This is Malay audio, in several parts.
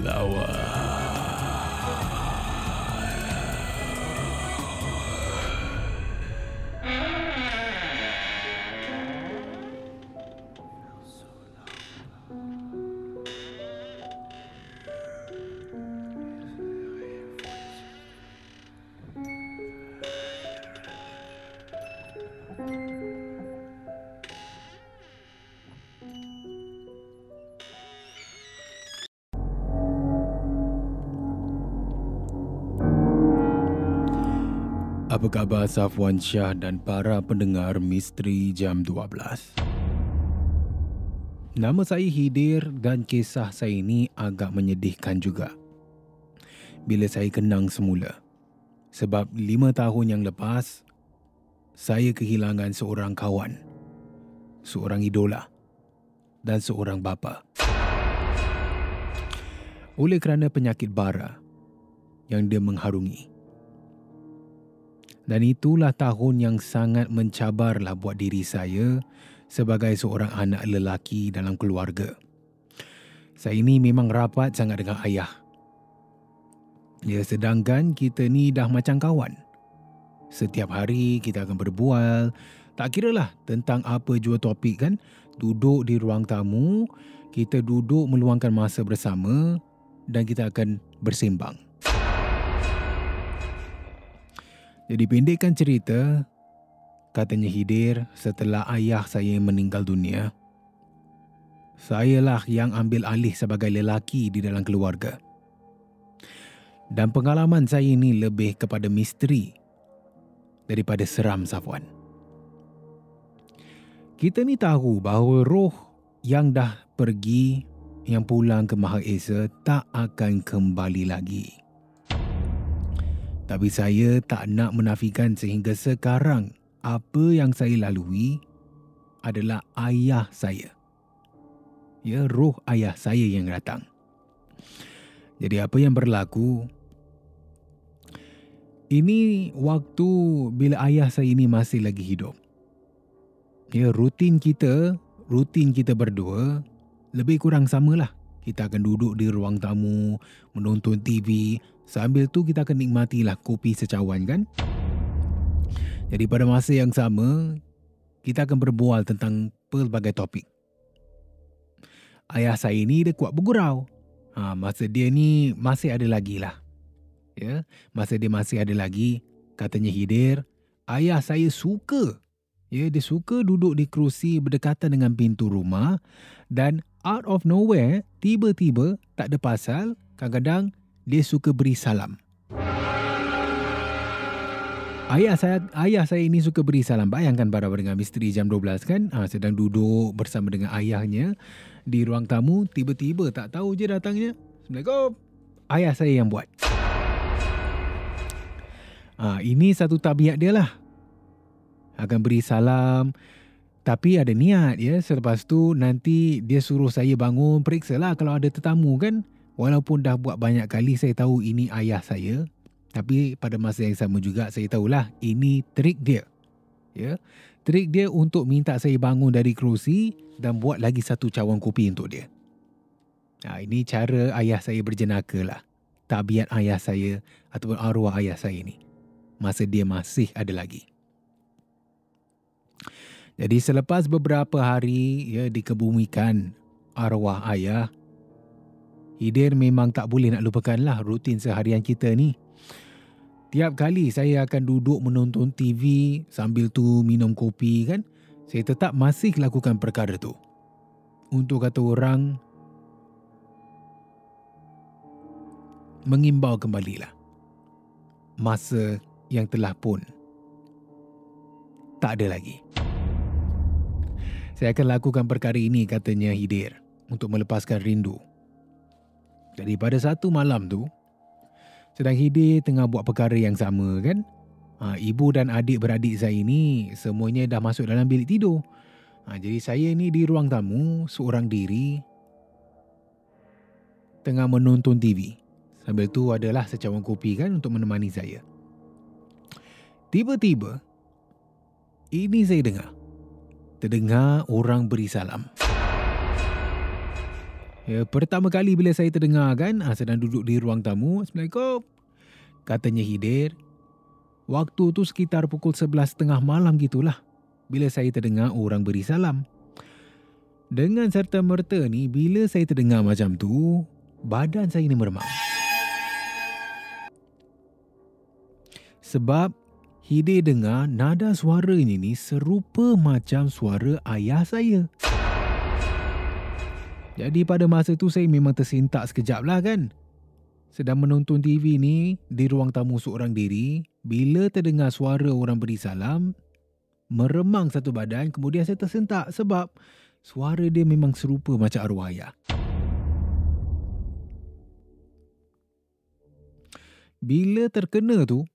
flower. Apa khabar Safwan Shah dan para pendengar Misteri Jam 12? Nama saya Hidir dan kisah saya ini agak menyedihkan juga. Bila saya kenang semula. Sebab lima tahun yang lepas, saya kehilangan seorang kawan, seorang idola dan seorang bapa. Oleh kerana penyakit bara yang dia mengharungi. Dan itulah tahun yang sangat mencabarlah buat diri saya sebagai seorang anak lelaki dalam keluarga. Saya ini memang rapat sangat dengan ayah. Ya, sedangkan kita ni dah macam kawan. Setiap hari kita akan berbual, tak kira lah tentang apa jua topik kan. Duduk di ruang tamu, kita duduk meluangkan masa bersama dan kita akan bersembang. Jadi pendekkan cerita, katanya Hidir setelah ayah saya meninggal dunia, sayalah yang ambil alih sebagai lelaki di dalam keluarga. Dan pengalaman saya ini lebih kepada misteri daripada seram Safwan. Kita ni tahu bahawa roh yang dah pergi, yang pulang ke Maha Esa tak akan kembali lagi. Tapi saya tak nak menafikan sehingga sekarang apa yang saya lalui adalah ayah saya. Ya, roh ayah saya yang datang. Jadi apa yang berlaku? Ini waktu bila ayah saya ini masih lagi hidup. Ya, rutin kita, rutin kita berdua lebih kurang samalah. Kita akan duduk di ruang tamu, menonton TV, sambil tu kita akan nikmatilah kopi secawan kan? Jadi pada masa yang sama, kita akan berbual tentang pelbagai topik. Ayah saya ini dia kuat bergurau. Ha, masa dia ni masih ada lagi lah. Ya, masa dia masih ada lagi, katanya Hidir, ayah saya suka. Ya, dia suka duduk di kerusi berdekatan dengan pintu rumah dan out of nowhere, tiba-tiba tak ada pasal, kadang-kadang dia suka beri salam. Ayah saya ayah saya ini suka beri salam. Bayangkan para pendengar misteri jam 12 kan, ha, sedang duduk bersama dengan ayahnya di ruang tamu, tiba-tiba tak tahu je datangnya. Assalamualaikum. Ayah saya yang buat. Ha, ini satu tabiat dia lah. akan beri salam tapi ada niat ya selepas tu nanti dia suruh saya bangun periksa lah kalau ada tetamu kan walaupun dah buat banyak kali saya tahu ini ayah saya tapi pada masa yang sama juga saya tahulah ini trik dia. Ya trik dia untuk minta saya bangun dari kerusi dan buat lagi satu cawan kopi untuk dia. Ha, ini cara ayah saya berjenaka lah. Tabiat ayah saya ataupun arwah ayah saya ni. Masa dia masih ada lagi. Jadi selepas beberapa hari ya dikebumikan arwah ayah, Hidir memang tak boleh nak lupakanlah rutin seharian kita ni. Tiap kali saya akan duduk menonton TV sambil tu minum kopi kan, saya tetap masih lakukan perkara tu. Untuk kata orang, mengimbau kembalilah. Masa yang telah pun tak ada lagi. Saya akan lakukan perkara ini katanya Hidir untuk melepaskan rindu. Jadi pada satu malam tu, sedang Hidir tengah buat perkara yang sama kan? Ha, ibu dan adik-beradik saya ini semuanya dah masuk dalam bilik tidur. Ha, jadi saya ni di ruang tamu seorang diri tengah menonton TV. Sambil tu adalah secawan kopi kan untuk menemani saya. Tiba-tiba, ini saya dengar terdengar orang beri salam. Ya, pertama kali bila saya terdengar kan, ah, sedang duduk di ruang tamu, Assalamualaikum. Katanya Hidir. Waktu tu sekitar pukul 11.30 malam gitulah. Bila saya terdengar orang beri salam. Dengan serta merta ni, bila saya terdengar macam tu, badan saya ni meremang. Sebab Hide dengar nada suara ini ni serupa macam suara ayah saya. Jadi pada masa tu saya memang tersintak sekejap lah kan. Sedang menonton TV ni di ruang tamu seorang diri, bila terdengar suara orang beri salam, meremang satu badan kemudian saya tersentak sebab suara dia memang serupa macam arwah ayah. Bila terkena tu,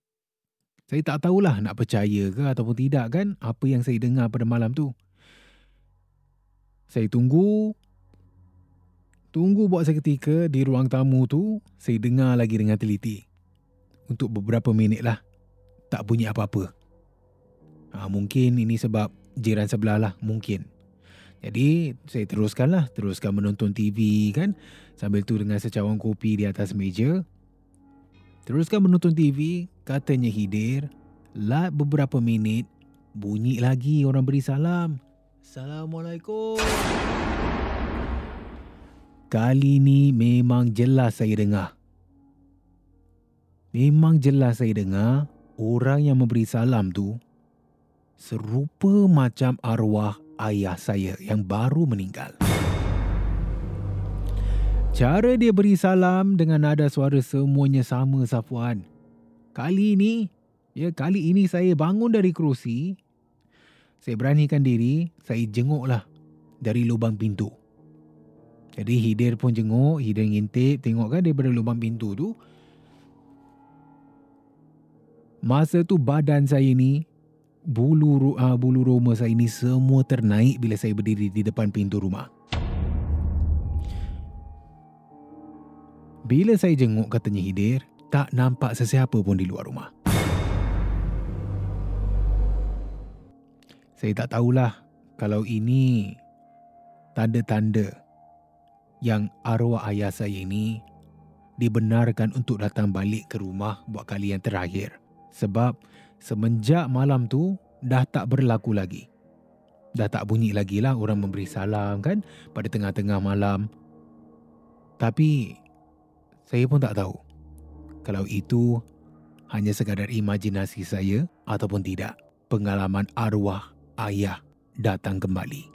saya tak tahulah nak percaya ke ataupun tidak kan apa yang saya dengar pada malam tu. Saya tunggu. Tunggu buat seketika di ruang tamu tu, saya dengar lagi dengan teliti. Untuk beberapa minit lah. Tak bunyi apa-apa. Ha, mungkin ini sebab jiran sebelah lah. Mungkin. Jadi, saya teruskan lah. Teruskan menonton TV kan. Sambil tu dengan secawan kopi di atas meja. Teruskan menonton TV, katanya Hidir. Lat beberapa minit, bunyi lagi orang beri salam. Assalamualaikum. Kali ni memang jelas saya dengar. Memang jelas saya dengar orang yang memberi salam tu serupa macam arwah ayah saya yang baru meninggal. Cara dia beri salam dengan nada suara semuanya sama Safwan. Kali ini, ya kali ini saya bangun dari kerusi. Saya beranikan diri, saya jenguklah dari lubang pintu. Jadi Hidir pun jenguk, Hidir ngintip, tengok kan daripada lubang pintu tu. Masa tu badan saya ni, bulu, uh, bulu roma saya ni semua ternaik bila saya berdiri di depan pintu rumah. Bila saya jenguk katanya Hidir, tak nampak sesiapa pun di luar rumah. Saya tak tahulah kalau ini tanda-tanda yang arwah ayah saya ini dibenarkan untuk datang balik ke rumah buat kali yang terakhir. Sebab semenjak malam tu dah tak berlaku lagi. Dah tak bunyi lagi lah orang memberi salam kan pada tengah-tengah malam. Tapi saya pun tak tahu kalau itu hanya sekadar imajinasi saya ataupun tidak. Pengalaman arwah ayah datang kembali.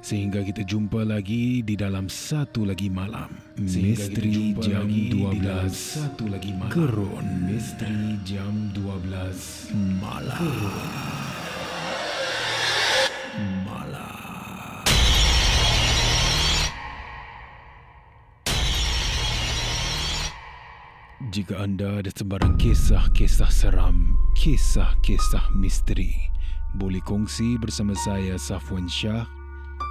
Sehingga kita jumpa lagi di dalam satu lagi malam. Sehingga Misteri jam lagi di 12. dalam satu lagi malam. Gerun. Misteri jam 12 malam. malam. Jika anda ada sebarang kisah-kisah seram, kisah-kisah misteri, boleh kongsi bersama saya Safwan Shah